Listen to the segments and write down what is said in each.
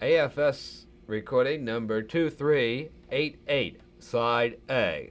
AFS recording number 2388, side A.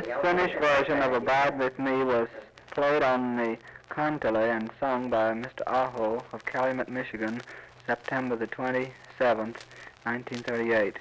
This finished version of Abide With Me was played on the kantele and sung by Mr. Aho of Calumet, Michigan, September the 27th, 1938.